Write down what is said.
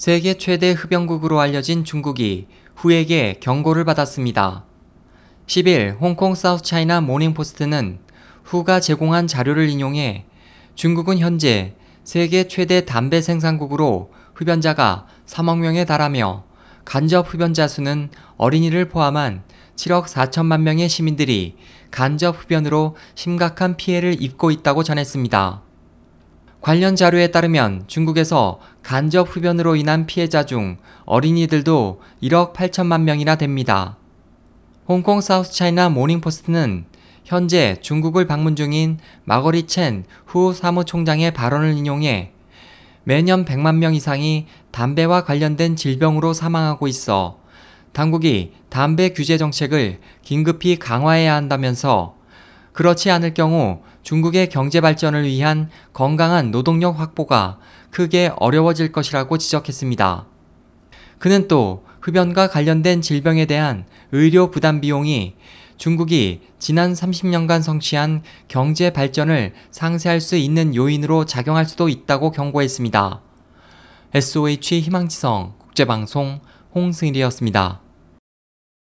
세계 최대 흡연국으로 알려진 중국이 WHO에게 경고를 받았습니다. 10일 홍콩 사우스 차이나 모닝포스트는 WHO가 제공한 자료를 인용해 중국은 현재 세계 최대 담배 생산국으로 흡연자가 3억 명에 달하며 간접 흡연자 수는 어린이를 포함한 7억 4천만 명의 시민들이 간접 흡연으로 심각한 피해를 입고 있다고 전했습니다. 관련 자료에 따르면 중국에서 간접 흡연으로 인한 피해자 중 어린이들도 1억 8천만 명이나 됩니다. 홍콩 사우스 차이나 모닝포스트는 현재 중국을 방문 중인 마거릿 챈 WHO 사무총장의 발언을 인용해 매년 100만 명 이상이 담배와 관련된 질병으로 사망하고 있어 당국이 담배 규제 정책을 긴급히 강화해야 한다면서 그렇지 않을 경우 중국의 경제 발전을 위한 건강한 노동력 확보가 크게 어려워질 것이라고 지적했습니다. 그는 또 흡연과 관련된 질병에 대한 의료 부담 비용이 중국이 지난 30년간 성취한 경제 발전을 상쇄할 수 있는 요인으로 작용할 수도 있다고 경고했습니다. SOH 희망지성 국제방송 홍승일이었습니다.